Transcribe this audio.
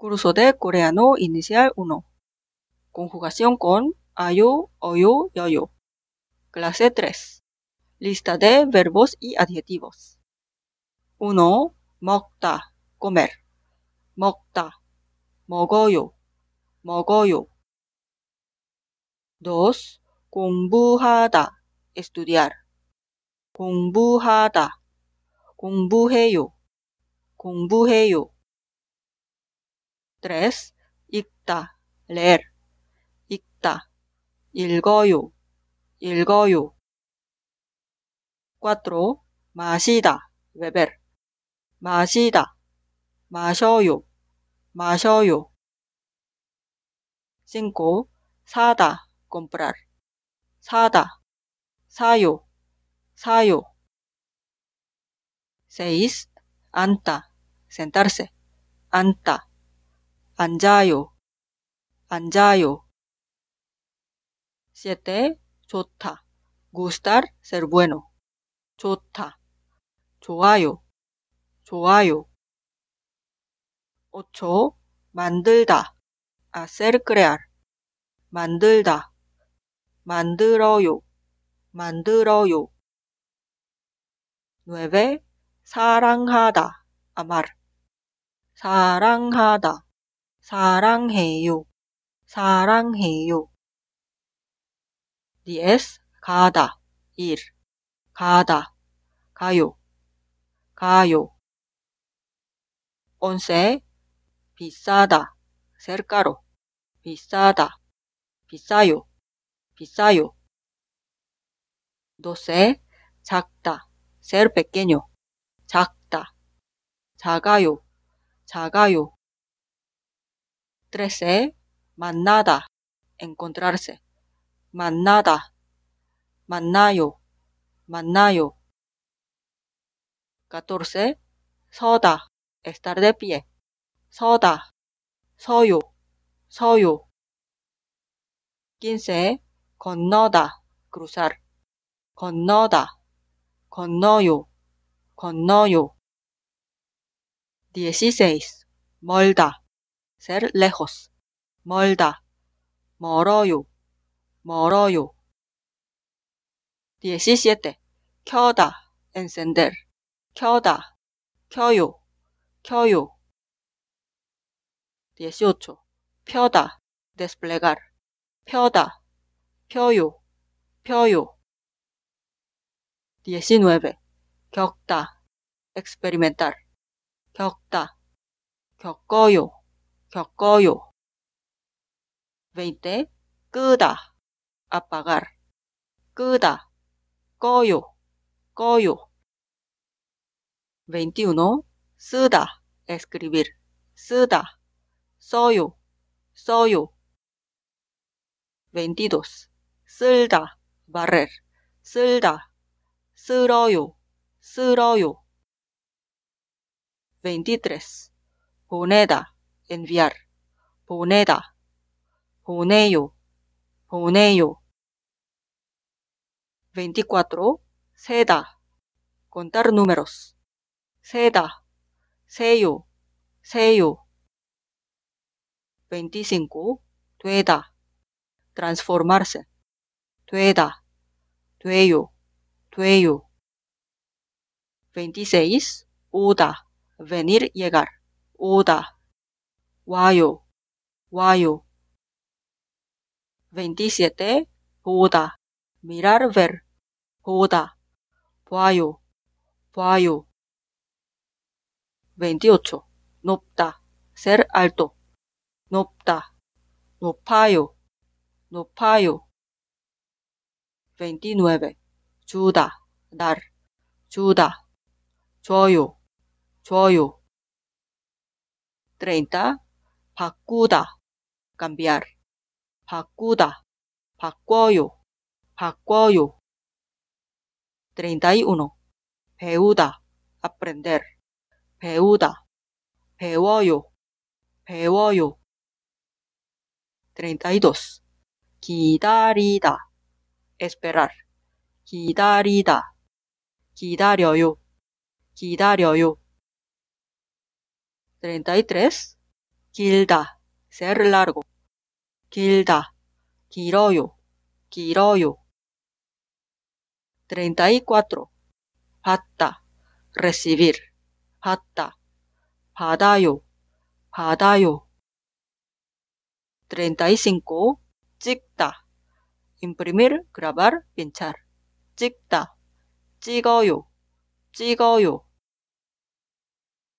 Curso de coreano inicial 1. Conjugación con ayo, oyo, yoyo. Clase 3. Lista de verbos y adjetivos. 1. 먹다, comer. 먹다, 먹어요, 먹어요. 2. 공부하다, estudiar. 공부하다, 공부해요, 공부해요. 3. 읽다, leer. 읽다, 읽어요, 읽어요. 4. 마시다, beber. 마시다, 마셔요, 마셔요. 5. 사다, comprar. 사다, 사요, 사요. 6. 앉다, sentarse. 앉다, 앉아요, 앉아요. 7. 좋다, gustar, ser bueno. 좋다, 좋아요, 좋아요. 8. 만들다, hacer crear. 만들다, 만들어요, 만들어요. 9. 사랑하다, amar. 사랑하다, 사랑해요, 사랑해요. 10. 가다, 일. 가다, 가요, 가요. 11. 비싸다, caro. 비싸다, 비싸요, 비싸요. 12. 작다, pequeño. 작다, 작아요, 작아요. 13. 만나다, encontrarse. 만나다, 만나요, 만나요. 14. 서다, estar de pie. 서다, 서요, 서요. 15. 건너다, cruzar. 건너다, 건너요, 건너요. 16. 멀다, Ser lejos. 멀다, 멀어요, 멀어요. 17. 켜다, encender. 켜다, 켜요, 켜요. 18. 펴다, desplegar. 펴다, 펴요, 펴요. 19. 겪다, experimentar. 겪다, 겪어요, 겪어요. 20. 끄다, apagar. 끄다, 꺼요, 꺼요. 21. 쓰다, escribir. 쓰다, 써요, 써요. 22. 쓸다, barrer. 쓸다, 쓸어요, 쓸어요. 23. 보내다, enviar. 보내다, 보내요, 보내요. 24. 세다, contar números. 세다, 세요, 세요. 25. 되다, transformarse. 되다, 돼요, 돼요. 26. 오다, venir, llegar. 오다, 와요, 와요. 27. 보다, mirar, ver. 보다, 봐요, 봐요. 28. 높다, ser alto. 높다, 높아요, 높아요. 29. 주다, dar. 주다, 줘요, 줘요. 30. 바꾸다, cambiar. 바꾸다, 바꿔요, 바꿔요. 31. 배우다, aprender. 배우다, 배워요, 배워요. 32. 기다리다, esperar. 기다리다, 기다려요, 기다려요. 33. 길다, ser largo. 길다, 길어요, 길어요. 34. 받다, recibir. 받다, 받아요, 받아요. 35. 찍다, imprimir, grabar, pinchar. 찍다, 찍어요, 찍어요.